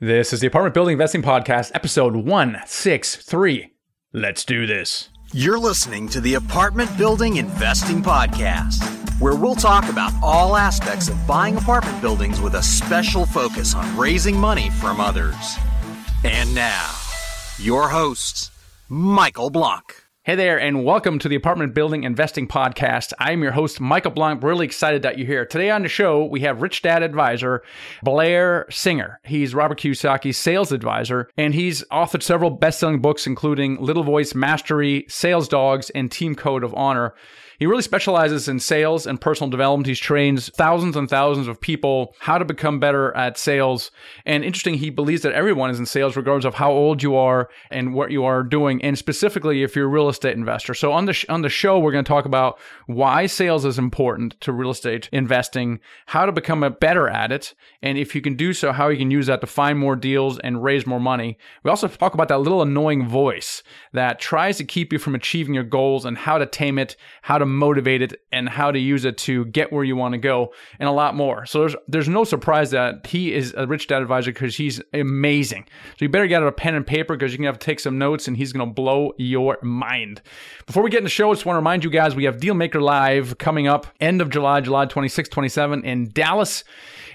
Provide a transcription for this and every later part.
This is the Apartment Building Investing Podcast, episode 163. Let's do this. You're listening to the Apartment Building Investing Podcast, where we'll talk about all aspects of buying apartment buildings with a special focus on raising money from others. And now, your host, Michael Blank. Hey there, and welcome to the Apartment Building Investing Podcast. I'm your host, Michael Blank. Really excited that you're here. Today on the show, we have Rich Dad advisor Blair Singer. He's Robert Kiyosaki's sales advisor, and he's authored several best selling books, including Little Voice Mastery, Sales Dogs, and Team Code of Honor. He really specializes in sales and personal development. He trains thousands and thousands of people how to become better at sales. And interesting, he believes that everyone is in sales, regardless of how old you are and what you are doing, and specifically if you're a real estate investor. So on the sh- on the show, we're going to talk about why sales is important to real estate investing, how to become a better at it, and if you can do so, how you can use that to find more deals and raise more money. We also talk about that little annoying voice that tries to keep you from achieving your goals and how to tame it, how to to motivate it and how to use it to get where you want to go and a lot more. So there's there's no surprise that he is a rich dad advisor because he's amazing. So you better get out a pen and paper because you're gonna have to take some notes and he's gonna blow your mind. Before we get in the show, I just want to remind you guys we have Dealmaker Live coming up end of July, July 26, 27 in Dallas.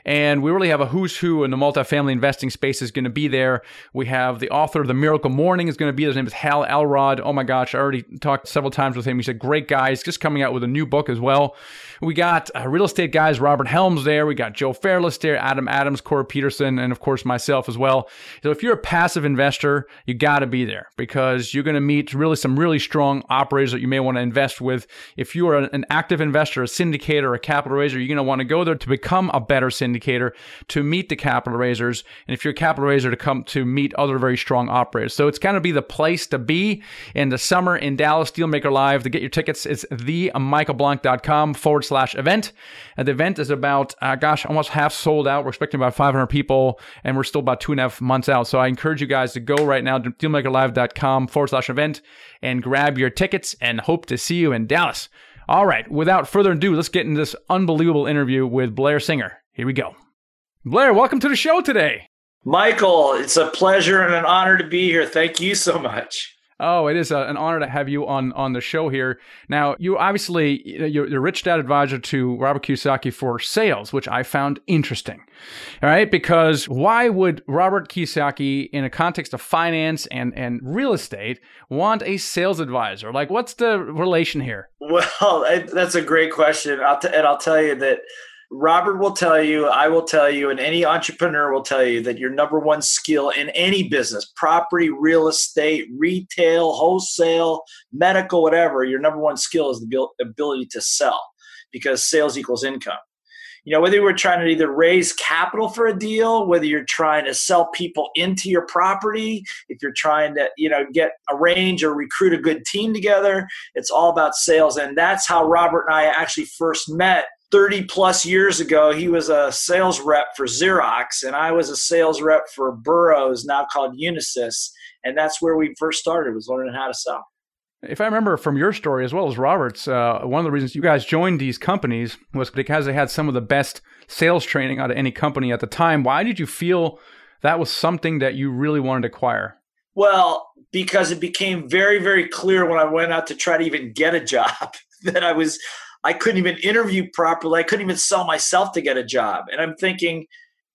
And we really have a who's who in the multifamily investing space is going to be there. We have the author of The Miracle Morning is going to be there. His name is Hal Elrod. Oh my gosh, I already talked several times with him. He's a great guy. He's just coming out with a new book as well. We got uh, real estate guys, Robert Helms there. We got Joe Fairless there, Adam Adams, Corey Peterson, and of course myself as well. So if you're a passive investor, you got to be there because you're going to meet really some really strong operators that you may want to invest with. If you are an active investor, a syndicator, a capital raiser, you're going to want to go there to become a better syndicator, to meet the capital raisers, and if you're a capital raiser, to come to meet other very strong operators. So it's kind of be the place to be in the summer in Dallas Dealmaker Live. To get your tickets, it's themichaelblank.com forward slash event. And the event is about, uh, gosh, almost half sold out. We're expecting about 500 people, and we're still about two and a half months out. So I encourage you guys to go right now to dealmakerlive.com forward slash event and grab your tickets and hope to see you in Dallas. All right, without further ado, let's get into this unbelievable interview with Blair Singer. Here we go. Blair, welcome to the show today. Michael, it's a pleasure and an honor to be here. Thank you so much. Oh, it is a, an honor to have you on on the show here. Now, you obviously you're, you're rich dad advisor to Robert Kiyosaki for sales, which I found interesting. All right, because why would Robert Kiyosaki, in a context of finance and and real estate, want a sales advisor? Like, what's the relation here? Well, that's a great question, I'll t- and I'll tell you that Robert will tell you, I will tell you, and any entrepreneur will tell you that your number one skill in any business property, real estate, retail, wholesale, medical, whatever your number one skill is the ability to sell because sales equals income. You know, whether you were trying to either raise capital for a deal, whether you're trying to sell people into your property, if you're trying to, you know, get arrange or recruit a good team together, it's all about sales. And that's how Robert and I actually first met 30 plus years ago, he was a sales rep for Xerox, and I was a sales rep for Burroughs, now called Unisys. And that's where we first started, was learning how to sell. If I remember from your story as well as Robert's, uh, one of the reasons you guys joined these companies was because they had some of the best sales training out of any company at the time. Why did you feel that was something that you really wanted to acquire? Well, because it became very, very clear when I went out to try to even get a job that I was I couldn't even interview properly. I couldn't even sell myself to get a job. And I'm thinking,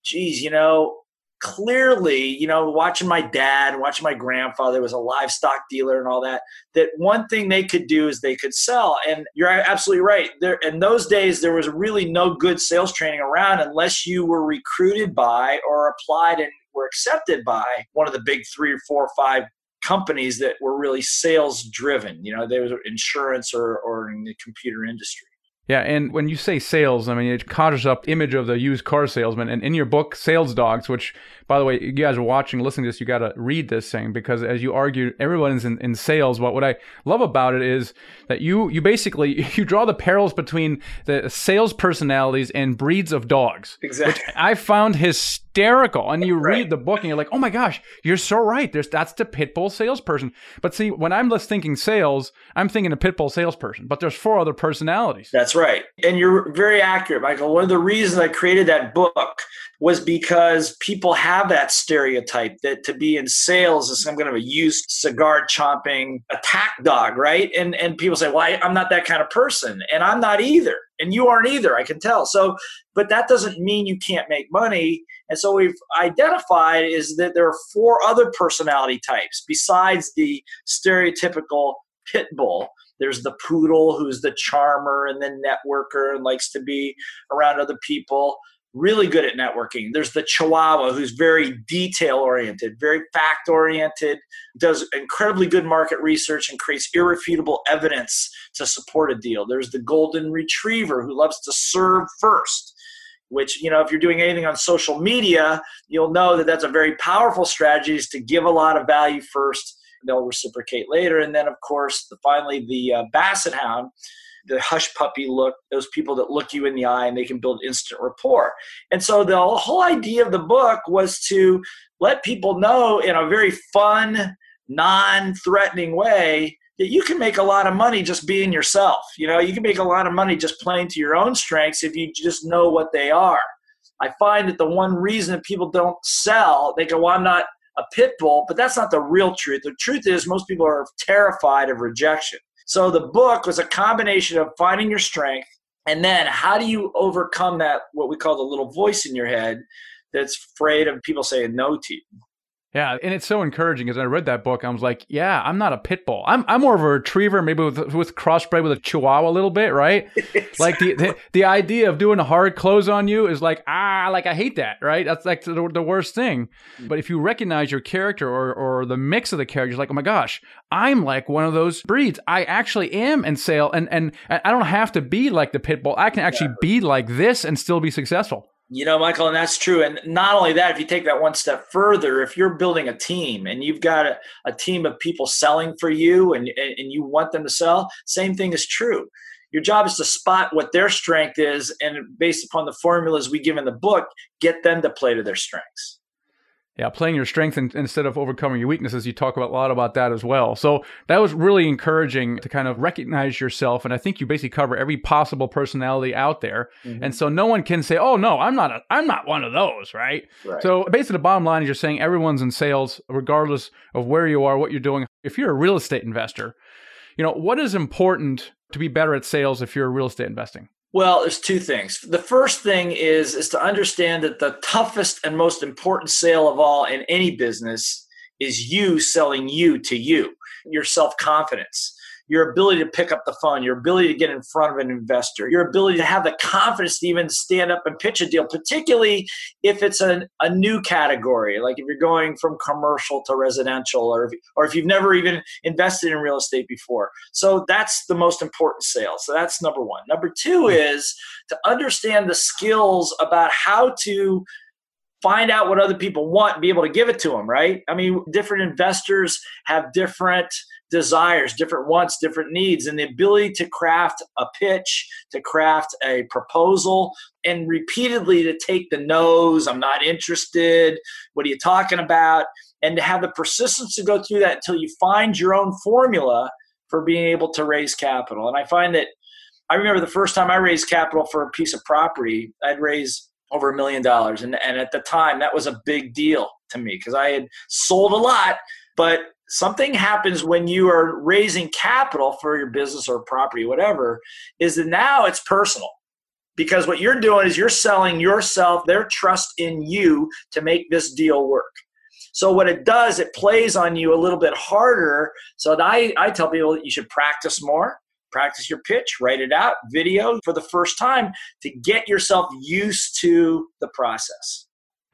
geez, you know, clearly, you know, watching my dad, watching my grandfather was a livestock dealer and all that, that one thing they could do is they could sell. And you're absolutely right. There in those days there was really no good sales training around unless you were recruited by or applied and were accepted by one of the big three or four or five companies that were really sales driven. You know, they were insurance or, or in the computer industry. Yeah, and when you say sales, I mean it conjures up image of the used car salesman. And in your book, Sales Dogs, which by the way, you guys are watching, listening to this, you got to read this thing because as you argue, everyone's in, in sales. But what I love about it is that you you basically you draw the parallels between the sales personalities and breeds of dogs. Exactly. I found hysterical. And you right. read the book and you're like, oh my gosh, you're so right. There's that's the pit bull salesperson. But see, when I'm just thinking sales, I'm thinking a pit bull salesperson. But there's four other personalities. That's right. And you're very accurate, Michael. One of the reasons I created that book was because people have that stereotype that to be in sales is some kind of a used cigar chomping attack dog, right? And and people say, "Well, I'm not that kind of person," and I'm not either, and you aren't either. I can tell. So, but that doesn't mean you can't make money. And so we've identified is that there are four other personality types besides the stereotypical pit bull there's the poodle who's the charmer and the networker and likes to be around other people really good at networking. There's the Chihuahua, who's very detail oriented, very fact oriented, does incredibly good market research, and creates irrefutable evidence to support a deal. There's the Golden Retriever, who loves to serve first. Which, you know, if you're doing anything on social media, you'll know that that's a very powerful strategy is to give a lot of value first. They'll reciprocate later. And then, of course, the, finally, the uh, Basset Hound, the hush puppy look, those people that look you in the eye and they can build instant rapport. And so the whole idea of the book was to let people know in a very fun, non threatening way that you can make a lot of money just being yourself. You know, you can make a lot of money just playing to your own strengths if you just know what they are. I find that the one reason that people don't sell, they go, well, I'm not a pit bull, but that's not the real truth. The truth is, most people are terrified of rejection. So the book was a combination of finding your strength and then how do you overcome that what we call the little voice in your head that's afraid of people saying no to you. Yeah, and it's so encouraging because I read that book. I was like, yeah, I'm not a pit bull. I'm I'm more of a retriever, maybe with with crossbred with a chihuahua a little bit, right? like the, the, the idea of doing a hard close on you is like ah, like I hate that, right? That's like the, the worst thing. But if you recognize your character or or the mix of the characters, like oh my gosh, I'm like one of those breeds. I actually am in sale, and and I don't have to be like the pit bull. I can actually yeah. be like this and still be successful. You know, Michael, and that's true. And not only that, if you take that one step further, if you're building a team and you've got a, a team of people selling for you and, and you want them to sell, same thing is true. Your job is to spot what their strength is and based upon the formulas we give in the book, get them to play to their strengths. Yeah, playing your strength in, instead of overcoming your weaknesses. You talk about a lot about that as well. So that was really encouraging to kind of recognize yourself. And I think you basically cover every possible personality out there. Mm-hmm. And so no one can say, "Oh no, I'm not. A, I'm not one of those." Right? right. So basically, the bottom line is you're saying everyone's in sales, regardless of where you are, what you're doing. If you're a real estate investor, you know what is important to be better at sales if you're real estate investing. Well, there's two things. The first thing is is to understand that the toughest and most important sale of all in any business is you selling you to you, your self-confidence your ability to pick up the phone, your ability to get in front of an investor, your ability to have the confidence to even stand up and pitch a deal, particularly if it's a, a new category, like if you're going from commercial to residential, or if, or if you've never even invested in real estate before. So that's the most important sale. So that's number one. Number two hmm. is to understand the skills about how to find out what other people want and be able to give it to them, right? I mean, different investors have different desires, different wants, different needs, and the ability to craft a pitch, to craft a proposal, and repeatedly to take the no's, I'm not interested, what are you talking about? And to have the persistence to go through that until you find your own formula for being able to raise capital. And I find that I remember the first time I raised capital for a piece of property, I'd raise over a million dollars. And, and at the time, that was a big deal to me because I had sold a lot, but something happens when you are raising capital for your business or property, whatever, is that now it's personal. Because what you're doing is you're selling yourself, their trust in you to make this deal work. So what it does, it plays on you a little bit harder. So I, I tell people that you should practice more, practice your pitch, write it out, video for the first time to get yourself used to the process.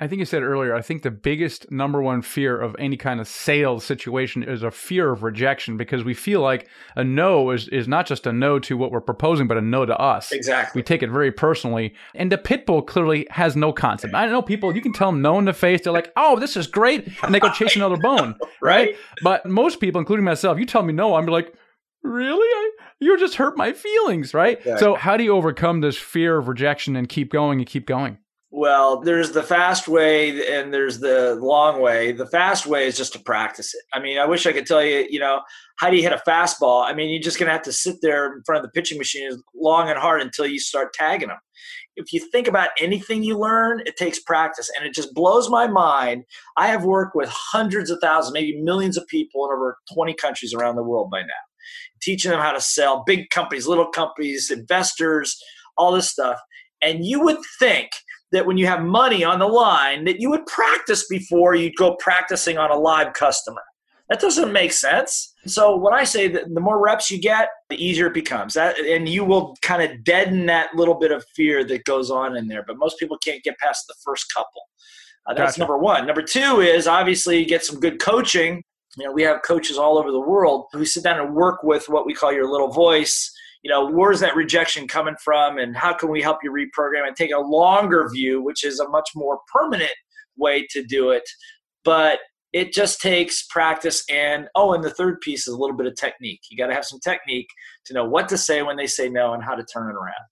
I think you said earlier, I think the biggest number one fear of any kind of sales situation is a fear of rejection because we feel like a no is, is not just a no to what we're proposing, but a no to us. Exactly. We take it very personally. And the pit bull clearly has no concept. I know people, you can tell them no in the face. They're like, oh, this is great. And they go chase another bone. right? right? But most people, including myself, you tell me no, I'm like, really? I, you just hurt my feelings, right? So how do you overcome this fear of rejection and keep going and keep going? Well, there's the fast way and there's the long way. The fast way is just to practice it. I mean, I wish I could tell you, you know, how do you hit a fastball? I mean, you're just going to have to sit there in front of the pitching machine long and hard until you start tagging them. If you think about anything you learn, it takes practice. And it just blows my mind. I have worked with hundreds of thousands, maybe millions of people in over 20 countries around the world by now, teaching them how to sell big companies, little companies, investors, all this stuff. And you would think – that when you have money on the line that you would practice before you'd go practicing on a live customer. That doesn't make sense. So when i say that the more reps you get the easier it becomes. That and you will kind of deaden that little bit of fear that goes on in there but most people can't get past the first couple. Uh, that's gotcha. number one. Number two is obviously you get some good coaching. You know we have coaches all over the world who sit down and work with what we call your little voice you know, where's that rejection coming from and how can we help you reprogram and take a longer view, which is a much more permanent way to do it. But it just takes practice and oh and the third piece is a little bit of technique you got to have some technique to know what to say when they say no and how to turn it around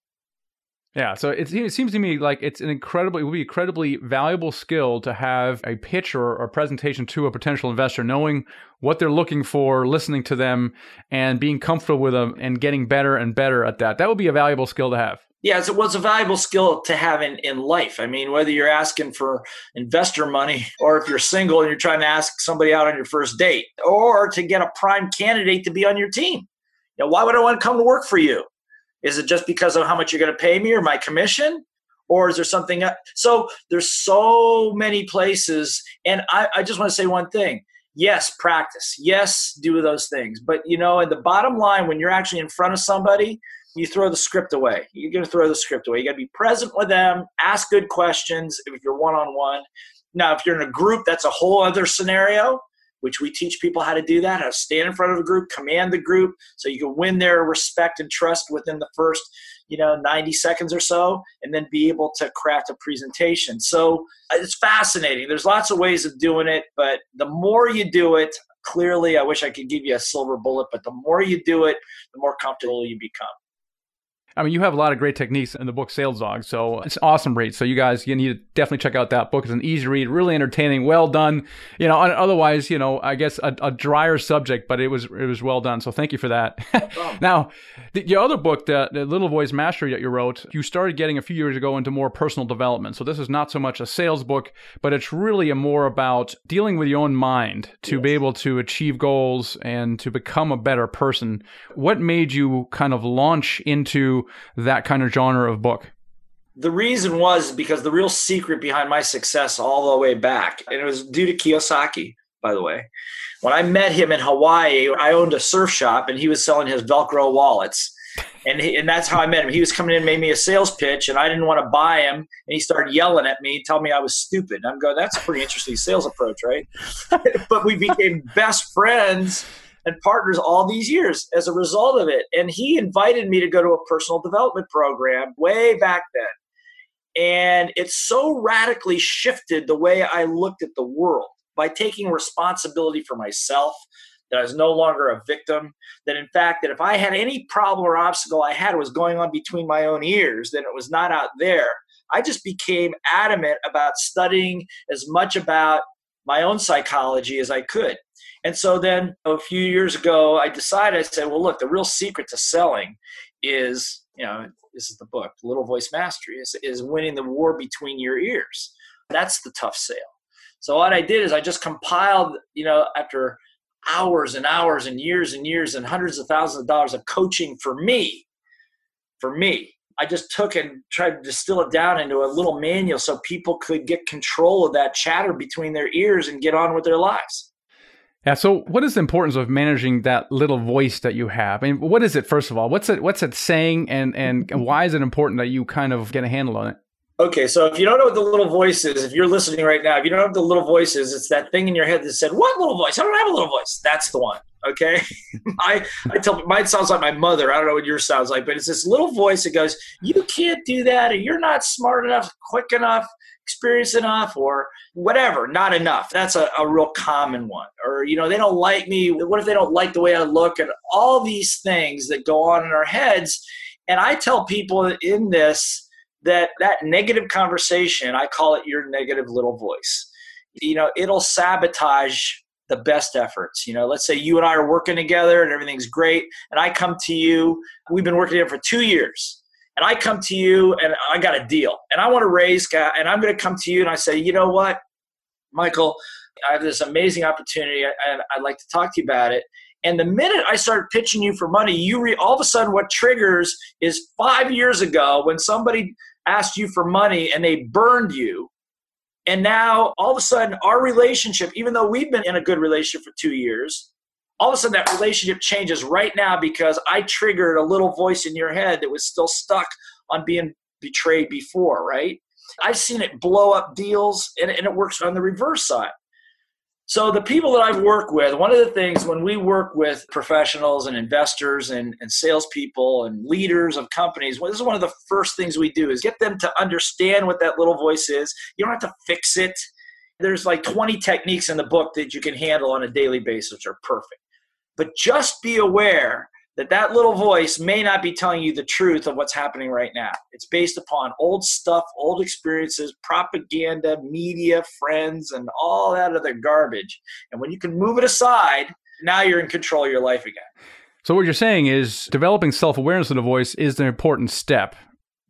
yeah, so it, seems to me like it's an incredibly, it would be incredibly valuable skill to have a pitch or, or presentation to a potential investor, knowing what they're looking for, listening to them, and being comfortable with them, and getting better and better at that. That would be a valuable skill to have. Yeah, so what's a valuable skill to have in, in life. I mean, whether you're asking for investor money or if you're single and you're trying to ask somebody out on your first date or to get a prime candidate to be on your team. You know, why would I want to come to work for you? Is it just because of how much you're going to pay me or my commission? Or is there something? Else? So there's so many places. And I, I just want to say one thing. Yes, practice. Yes, do those things. But you know, at the bottom line, when you're actually in front of somebody, you throw the script away. You're going to throw the script away. You got to be present with them, ask good questions if you're one on one. Now, if you're in a group, that's a whole other scenario which we teach people how to do that, how to stand in front of a group, command the group, so you can win their respect and trust within the first, you know, 90 seconds or so, and then be able to craft a presentation. So uh, it's fascinating. There's lots of ways of doing it, but the more you do it, clearly, I wish I could give you a silver bullet, but the more you do it, the more comfortable you become. I mean, you have a lot of great techniques in the book Sales Dog, so it's awesome read. So you guys, you need to definitely check out that book. It's an easy read, really entertaining, well done. You know, otherwise, you know, I guess a, a drier subject, but it was it was well done. So thank you for that. now, the, your other book, the, the Little Voice Mastery that you wrote, you started getting a few years ago into more personal development. So this is not so much a sales book, but it's really a more about dealing with your own mind to yes. be able to achieve goals and to become a better person. What made you kind of launch into that kind of genre of book? The reason was because the real secret behind my success all the way back, and it was due to Kiyosaki, by the way. When I met him in Hawaii, I owned a surf shop and he was selling his Velcro wallets. And, he, and that's how I met him. He was coming in, made me a sales pitch, and I didn't want to buy him. And he started yelling at me, telling me I was stupid. I'm going, that's a pretty interesting sales approach, right? but we became best friends and partners all these years as a result of it. And he invited me to go to a personal development program way back then. And it so radically shifted the way I looked at the world by taking responsibility for myself, that I was no longer a victim, that in fact, that if I had any problem or obstacle I had was going on between my own ears, then it was not out there. I just became adamant about studying as much about my own psychology as I could. And so then a few years ago, I decided, I said, well, look, the real secret to selling is, you know, this is the book, Little Voice Mastery, is, is winning the war between your ears. That's the tough sale. So what I did is I just compiled, you know, after hours and hours and years and years and hundreds of thousands of dollars of coaching for me, for me, I just took and tried to distill it down into a little manual so people could get control of that chatter between their ears and get on with their lives. Yeah. So, what is the importance of managing that little voice that you have? I mean, what is it? First of all, what's it? What's it saying, and and why is it important that you kind of get a handle on it? Okay, so if you don't know what the little voice is, if you're listening right now, if you don't know what the little voice is, it's that thing in your head that said, "What little voice? I don't have a little voice." That's the one. Okay, I I tell mine sounds like my mother. I don't know what yours sounds like, but it's this little voice that goes, "You can't do that, or you're not smart enough, quick enough, experienced enough, or whatever, not enough." That's a, a real common one. Or you know, they don't like me. What if they don't like the way I look? And all these things that go on in our heads. And I tell people in this that that negative conversation, I call it your negative little voice. You know, it'll sabotage the best efforts. You know, let's say you and I are working together and everything's great, and I come to you, we've been working together for two years, and I come to you and I got a deal, and I want to raise, and I'm going to come to you and I say, you know what, Michael, I have this amazing opportunity, and I'd like to talk to you about it. And the minute I start pitching you for money, you re- all of a sudden what triggers is five years ago when somebody asked you for money and they burned you. And now all of a sudden our relationship, even though we've been in a good relationship for two years, all of a sudden that relationship changes right now because I triggered a little voice in your head that was still stuck on being betrayed before, right? I've seen it blow up deals and, and it works on the reverse side. So the people that I've worked with, one of the things when we work with professionals and investors and, and salespeople and leaders of companies, well, this is one of the first things we do is get them to understand what that little voice is. You don't have to fix it. There's like 20 techniques in the book that you can handle on a daily basis, which are perfect. But just be aware that that little voice may not be telling you the truth of what's happening right now. It's based upon old stuff, old experiences, propaganda, media, friends, and all that other garbage. And when you can move it aside, now you're in control of your life again. So what you're saying is developing self-awareness of the voice is an important step.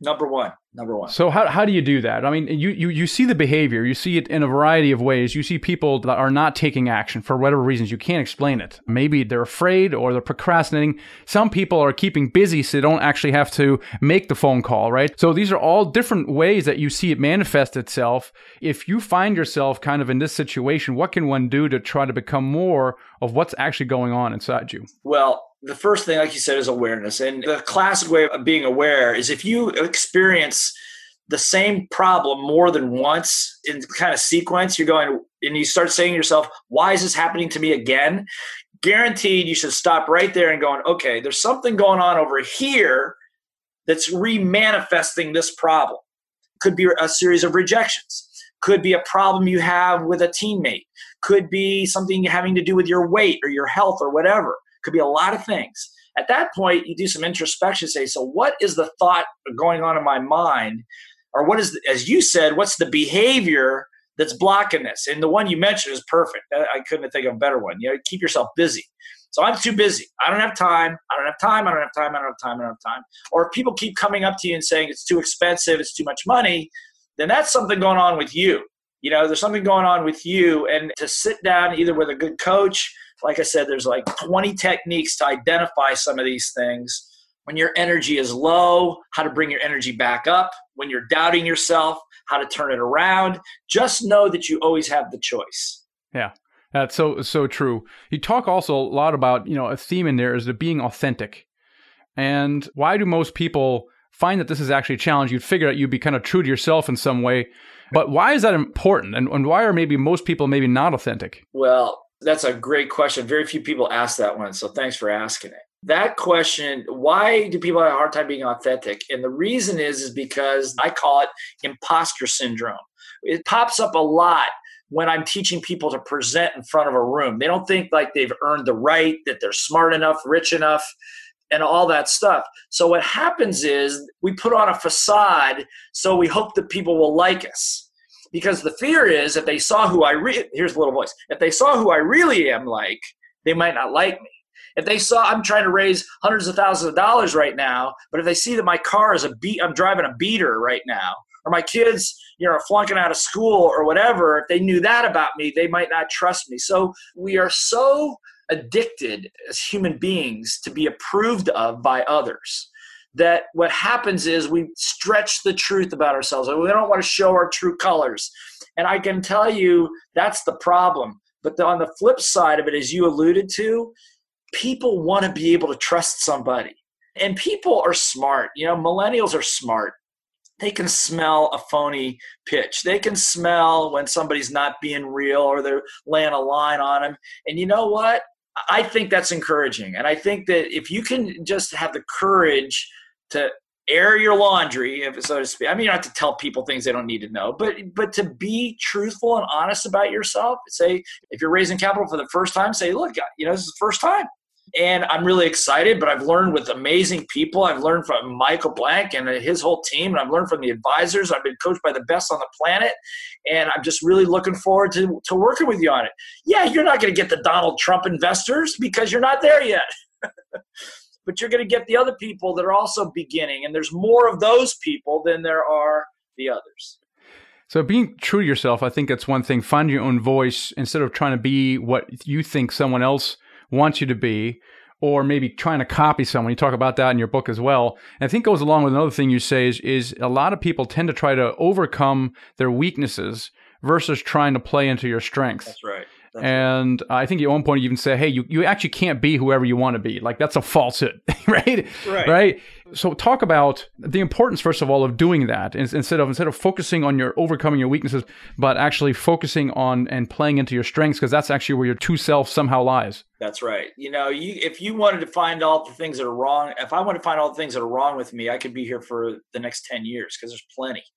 Number one number one. So how, how do you do that? I mean, you, you, you see the behavior, you see it in a variety of ways. You see people that are not taking action for whatever reasons. You can't explain it. Maybe they're afraid or they're procrastinating. Some people are keeping busy so they don't actually have to make the phone call, right? So these are all different ways that you see it manifest itself. If you find yourself kind of in this situation, what can one do to try to become more of what's actually going on inside you? Well, the first thing, like you said, is awareness. And the classic way of being aware is if you experience the same problem more than once in kind of sequence, you're going and you start saying to yourself, why is this happening to me again? Guaranteed you should stop right there and going, okay, there's something going on over here that's remanifesting this problem. Could be a series of rejections. Could be a problem you have with a teammate. Could be something having to do with your weight or your health or whatever could be a lot of things. At that point, you do some introspection, say, so what is the thought going on in my mind? Or what is, the, as you said, what's the behavior that's blocking this? And the one you mentioned is perfect. I couldn't think of a better one. You know, keep yourself busy. So I'm too busy. I don't have time. I don't have time. I don't have time. I don't have time. I don't have time. Or if people keep coming up to you and saying it's too expensive, it's too much money, then that's something going on with you. You know, there's something going on with you. And to sit down either with a good coach like I said, there's like 20 techniques to identify some of these things. When your energy is low, how to bring your energy back up. When you're doubting yourself, how to turn it around. Just know that you always have the choice. Yeah. That's so so true. You talk also a lot about, you know, a theme in there is the being authentic. And why do most people find that this is actually a challenge? You'd figure out you'd be kind of true to yourself in some way. But why is that important? And, and why are maybe most people maybe not authentic? Well, that's a great question. Very few people ask that one. So thanks for asking it. That question, why do people have a hard time being authentic? And the reason is, is because I call it imposter syndrome. It pops up a lot when I'm teaching people to present in front of a room. They don't think like they've earned the right, that they're smart enough, rich enough, and all that stuff. So what happens is we put on a facade so we hope that people will like us because the fear is if they saw who I re- here's a little voice. If they saw who I really am like they might not like me. If they saw I'm trying to raise hundreds of thousands of dollars right now but if they see that my car is a beat I'm driving a beater right now or my kids you know are flunking out of school or whatever if they knew that about me they might not trust me. So we are so addicted as human beings to be approved of by others that what happens is we stretch the truth about ourselves. We don't want to show our true colors. And I can tell you that's the problem. But the, on the flip side of it, as you alluded to, people want to be able to trust somebody. And people are smart. You know, millennials are smart. They can smell a phony pitch. They can smell when somebody's not being real or they're laying a line on them. And you know what? I think that's encouraging. And I think that if you can just have the courage to air your laundry, so to speak. I mean, not have to tell people things they don't need to know, but but to be truthful and honest about yourself. Say if you're raising capital for the first time, say, look, you know, this is the first time. And I'm really excited, but I've learned with amazing people. I've learned from Michael Blank and his whole team, and I've learned from the advisors. I've been coached by the best on the planet, and I'm just really looking forward to, to working with you on it. Yeah, you're not going to get the Donald Trump investors because you're not there yet. but you're going to get the other people that are also beginning, and there's more of those people than there are the others. So being true to yourself, I think that's one thing. Find your own voice instead of trying to be what you think someone else wants you to be, or maybe trying to copy someone. You talk about that in your book as well. And I think goes along with another thing you say is, is a lot of people tend to try to overcome their weaknesses versus trying to play into your strengths. That's right. That's and right. I think at one point you even say, "Hey, you, you actually can't be whoever you want to be." Like that's a falsehood, right? Right. Right. So talk about the importance, first of all, of doing that instead of instead of focusing on your overcoming your weaknesses, but actually focusing on and playing into your strengths because that's actually where your true self somehow lies. That's right. You know, you if you wanted to find all the things that are wrong, if I want to find all the things that are wrong with me, I could be here for the next ten years because there's plenty.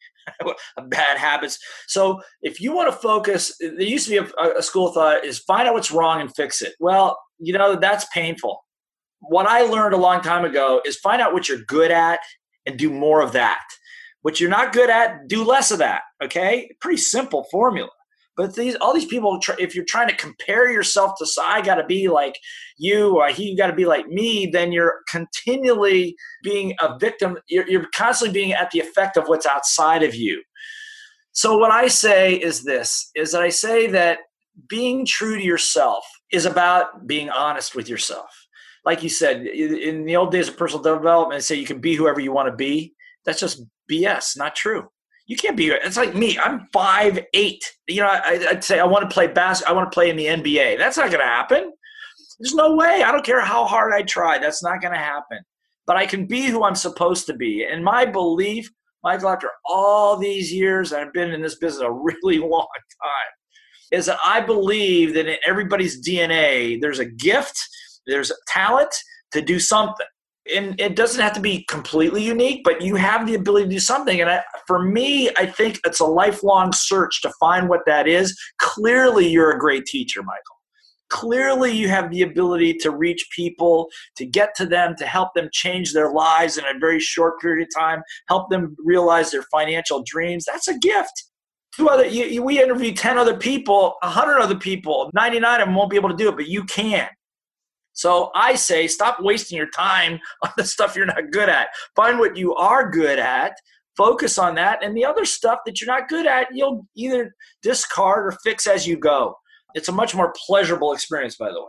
Of bad habits. So if you want to focus, there used to be a, a, school thought is find out what's wrong and fix it. Well, you know that's painful. What I learned a long time ago is find out what you're good at and do more of that. What you're not good at, do less of that. Okay, pretty simple formula. But these all these people, if you're trying to compare yourself to, I got to be like you, or he got to be like me, then you're continually being a victim. You're, you're constantly being at the effect of what's outside of you. So what I say is this: is that I say that being true to yourself is about being honest with yourself. Like you said, in the old days of personal development, they say you can be whoever you want to be. That's just BS, not true you can't be. It's like me. I'm five eight. You know, I, would say I want to play basketball. I want to play in the NBA. That's not going to happen. There's no way. I don't care how hard I try. That's not going to happen. But I can be who I'm supposed to be. And my belief, Michael, after all these years, I've been in this business a really long time, is that I believe that in everybody's DNA, there's a gift, there's talent to do something and it doesn't have to be completely unique, but you have the ability to do something. And I, for me, I think it's a lifelong search to find what that is. Clearly, you're a great teacher, Michael. Clearly, you have the ability to reach people, to get to them, to help them change their lives in a very short period of time, help them realize their financial dreams. That's a gift. Two other, you, you, we interview 10 other people, 100 other people, 99 of them won't be able to do it, but you can. So I say, stop wasting your time on the stuff you're not good at. Find what you are good at, focus on that, and the other stuff that you're not good at, you'll either discard or fix as you go. It's a much more pleasurable experience, by the way.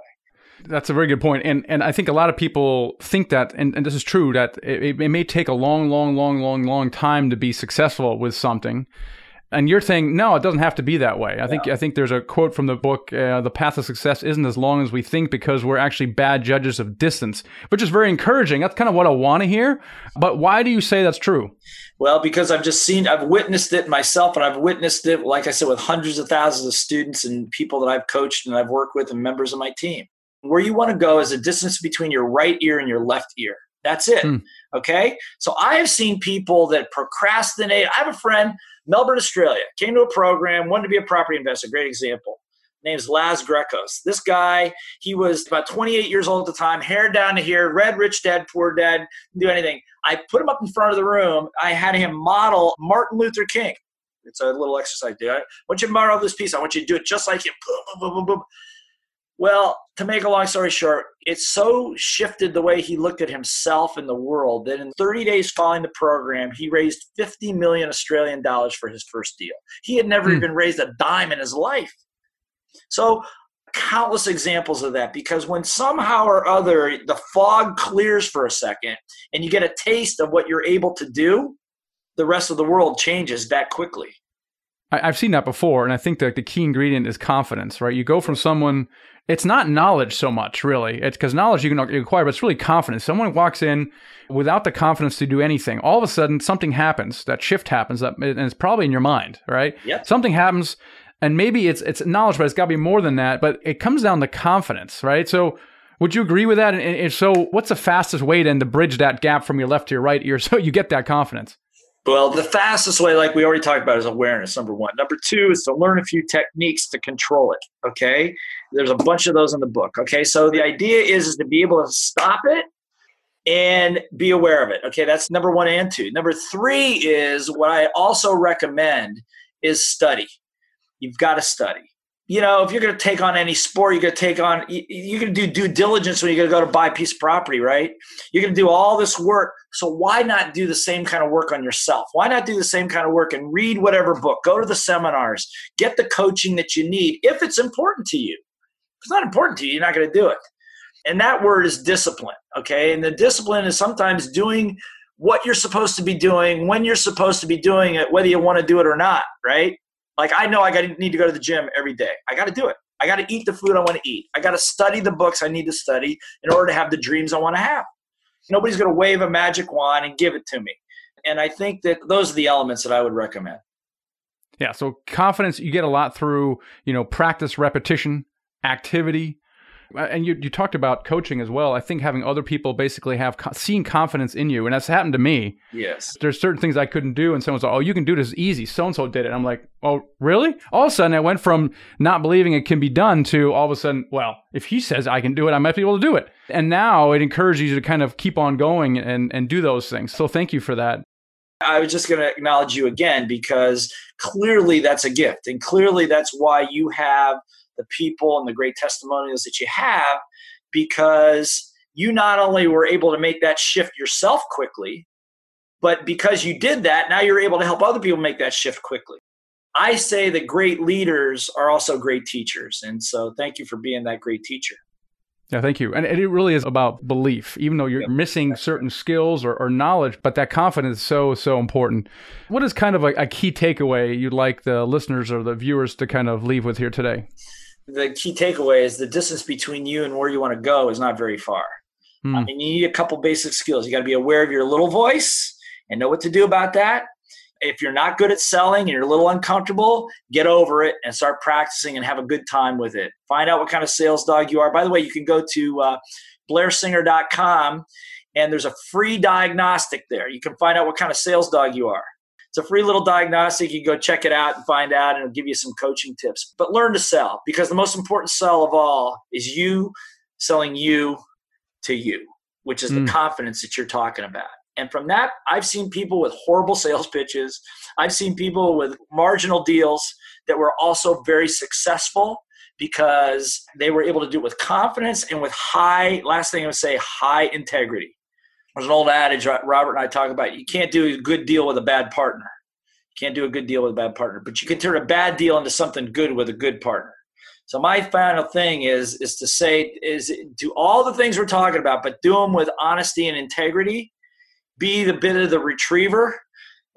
That's a very good point, and and I think a lot of people think that, and, and this is true, that it, it may take a long, long, long, long, long time to be successful with something, and you're saying no, it doesn't have to be that way. I think I think there's a quote from the book: uh, "The path of success isn't as long as we think because we're actually bad judges of distance," which is very encouraging. That's kind of what I want to hear. But why do you say that's true? Well, because I've just seen, I've witnessed it myself, and I've witnessed it, like I said, with hundreds of thousands of students and people that I've coached and I've worked with and members of my team. Where you want to go is a distance between your right ear and your left ear. That's it. Hmm. Okay. So I have seen people that procrastinate. I have a friend Melbourne, Australia, came to a program, wanted to be a property investor. Great example. Name's Laz Grecos. This guy, he was about 28 years old at the time, hair down to here, read Rich Dad, Poor Dad, do anything. I put him up in front of the room. I had him model Martin Luther King. It's a little exercise. Do I want you to model this piece. I want you to do it just like him. Boom, boom, boom, boom. Well, to make a long story short, it so shifted the way he looked at himself and the world that in 30 days following the program, he raised 50 million Australian dollars for his first deal. He had never hmm. even raised a dime in his life. So, countless examples of that because when somehow or other the fog clears for a second and you get a taste of what you're able to do, the rest of the world changes that quickly. I've seen that before, and I think that the key ingredient is confidence, right? You go from someone it's not knowledge so much, really. It's because knowledge you can acquire, but it's really confidence. Someone walks in without the confidence to do anything. All of a sudden, something happens. That shift happens, that, and it's probably in your mind, right? Yep. Something happens, and maybe it's it's knowledge, but it's got to be more than that. But it comes down to confidence, right? So. Would you agree with that? And, so, what's the fastest way then to bridge that gap from your left to your right ear so you get that confidence? Well, the fastest way, like we already talked about, is awareness, number one. Number two is to learn a few techniques to control it. Okay. There's a bunch of those in the book. Okay. So the idea is, is to be able to stop it and be aware of it. Okay. That's number one and two. Number three is what I also recommend is study. You've got to study you know, if you're going to take on any sport, you're going to take on, you're going to do due diligence when you're going to go to buy a piece of property, right? You're going to do all this work. So why not do the same kind of work on yourself? Why not do the same kind of work and read whatever book, go to the seminars, get the coaching that you need if it's important to you. It's not important to you, you're not going to do it. And that word is discipline, okay? And the discipline is sometimes doing what you're supposed to be doing when you're supposed to be doing it, whether you want to do it or not, right? Like I know I got need to go to the gym every day. I got to do it. I got to eat the food I want to eat. I got to study the books I need to study in order to have the dreams I want to have. Nobody's going to wave a magic wand and give it to me. And I think that those are the elements that I would recommend. Yeah, so confidence you get a lot through, you know, practice, repetition, activity, uh, and you, you talked about coaching as well. I think having other people basically have co- seeing confidence in you, and that's happened to me. Yes. There's certain things I couldn't do, and someone's like, "Oh, you can do this easy." So and so did it. I'm like, "Oh, really?" All of a sudden, I went from not believing it can be done to all of a sudden, well, if he says I can do it, I might be able to do it. And now it encourages you to kind of keep on going and and do those things. So thank you for that. I was just going to acknowledge you again because clearly that's a gift, and clearly that's why you have the people and the great testimonials that you have because you not only were able to make that shift yourself quickly, but because you did that, now you're able to help other people make that shift quickly. I say that great leaders are also great teachers. And so thank you for being that great teacher. Yeah, thank you. And it really is about belief, even though you're yep. missing certain skills or, or, knowledge, but that confidence is so, so important. What is kind of a, a key takeaway you'd like the listeners or the viewers to kind of leave with here today? The key takeaway is the distance between you and where you want to go is not very far. Hmm. I mean, you need a couple basic skills. You got to be aware of your little voice and know what to do about that. If you're not good at selling and you're a little uncomfortable, get over it and start practicing and have a good time with it. Find out what kind of sales dog you are. By the way, you can go to uh, blairsinger.com and there's a free diagnostic there. You can find out what kind of sales dog you are. It's a free little diagnostic. You can go check it out and find out, and it'll give you some coaching tips. But learn to sell because the most important sell of all is you selling you to you, which is mm. the confidence that you're talking about. And from that, I've seen people with horrible sales pitches. I've seen people with marginal deals that were also very successful because they were able to do it with confidence and with high, last thing I would say, high integrity. There's an old adage Robert and I talk about. You can't do a good deal with a bad partner. You can't do a good deal with a bad partner, but you can turn a bad deal into something good with a good partner. So my final thing is is to say is do all the things we're talking about, but do them with honesty and integrity. Be the bit of the retriever,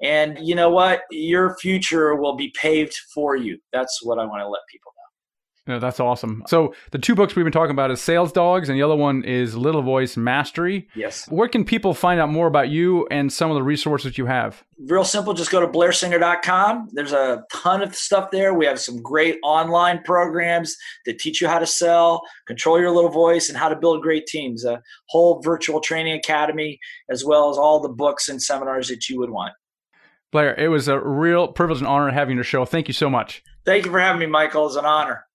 and you know what? Your future will be paved for you. That's what I want to let people yeah, that's awesome. So the two books we've been talking about is Sales Dogs, and the other one is Little Voice Mastery. Yes. Where can people find out more about you and some of the resources you have? Real simple. Just go to blairsinger.com. There's a ton of stuff there. We have some great online programs that teach you how to sell, control your little voice, and how to build great teams. A whole virtual training academy, as well as all the books and seminars that you would want. Blair, it was a real privilege and honor having your show. Thank you so much. Thank you for having me, Michael. It's an honor.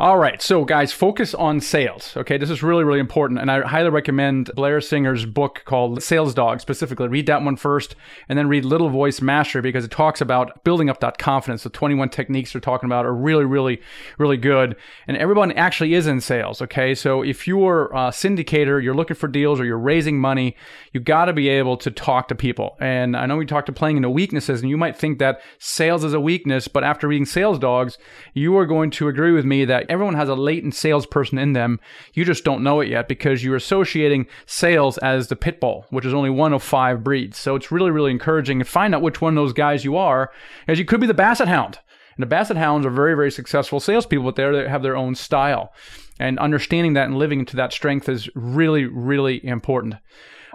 All right, so guys, focus on sales. Okay, this is really, really important, and I highly recommend Blair Singer's book called Sales Dog. Specifically, read that one first, and then read Little Voice Mastery because it talks about building up that confidence. The 21 techniques they're talking about are really, really, really good, and everyone actually is in sales. Okay, so if you're a syndicator, you're looking for deals, or you're raising money, you got to be able to talk to people. And I know we talked to playing into weaknesses, and you might think that sales is a weakness, but after reading Sales Dogs, you are going to agree with me that everyone has a latent salesperson in them. You just don't know it yet because you're associating sales as the pit bull, which is only one of five breeds. So it's really, really encouraging to find out which one of those guys you are, as you could be the basset hound. And the basset hounds are very, very successful salespeople, but they have their own style. And understanding that and living into that strength is really, really important.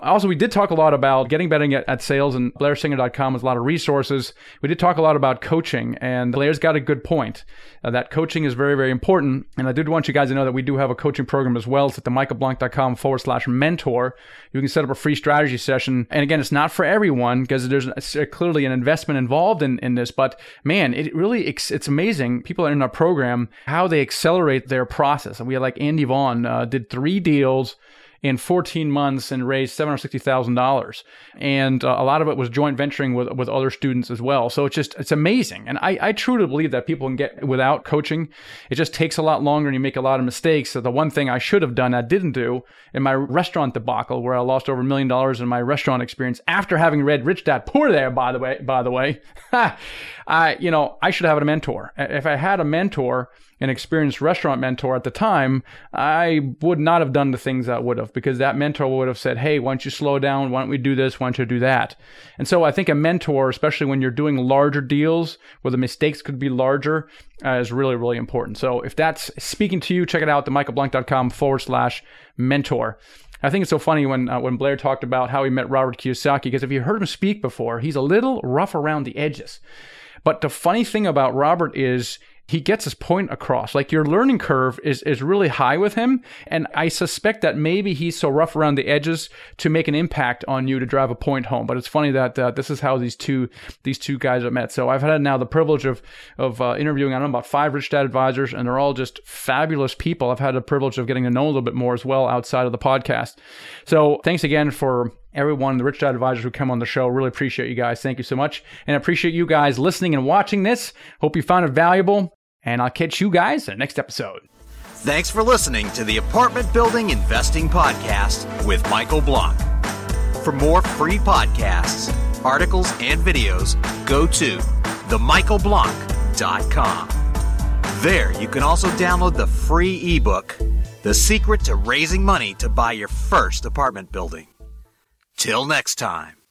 Also, we did talk a lot about getting better at, at sales, and blairsinger.com has a lot of resources. We did talk a lot about coaching, and Blair's got a good point. Uh, that coaching is very, very important. And I did want you guys to know that we do have a coaching program as well. It's at the michaelblank.com forward slash mentor. You can set up a free strategy session. And again, it's not for everyone because there's clearly an investment involved in, in this. But man, it really, it's amazing. People are in our program, how they accelerate their process. And we had like Andy Vaughn uh, did three deals in 14 months and raised $760,000. And uh, a lot of it was joint venturing with, with other students as well. So it's just, it's amazing. And I, I truly believe that people can get without coaching. It just takes a lot longer and you make a lot of mistakes. So the one thing I should have done, I didn't do in my restaurant debacle where I lost over a million dollars in my restaurant experience after having read Rich Dad Poor there, by the way, by the way, I, you know, I should have had a mentor. If I had a mentor, an experienced restaurant mentor at the time, I would not have done the things I would have because that mentor would have said, Hey, why don't you slow down? Why don't we do this? Why don't you do that? And so I think a mentor, especially when you're doing larger deals where the mistakes could be larger, uh, is really, really important. So if that's speaking to you, check it out, the themichaelblank.com forward slash mentor. I think it's so funny when uh, when Blair talked about how he met Robert Kiyosaki because if you heard him speak before, he's a little rough around the edges. But the funny thing about Robert is he gets his point across. Like your learning curve is is really high with him, and I suspect that maybe he's so rough around the edges to make an impact on you to drive a point home. But it's funny that uh, this is how these two these two guys have met. So I've had now the privilege of of uh, interviewing I don't know about five rich dad advisors, and they're all just fabulous people. I've had the privilege of getting to know a little bit more as well outside of the podcast. So thanks again for everyone, the Rich Dad Advisors who come on the show. Really appreciate you guys. Thank you so much. And I appreciate you guys listening and watching this. Hope you found it valuable. And I'll catch you guys in the next episode. Thanks for listening to the Apartment Building Investing Podcast with Michael Blank. For more free podcasts, articles, and videos, go to themichaelblank.com. There, you can also download the free ebook, The Secret to Raising Money to Buy Your First Apartment Building. Till next time.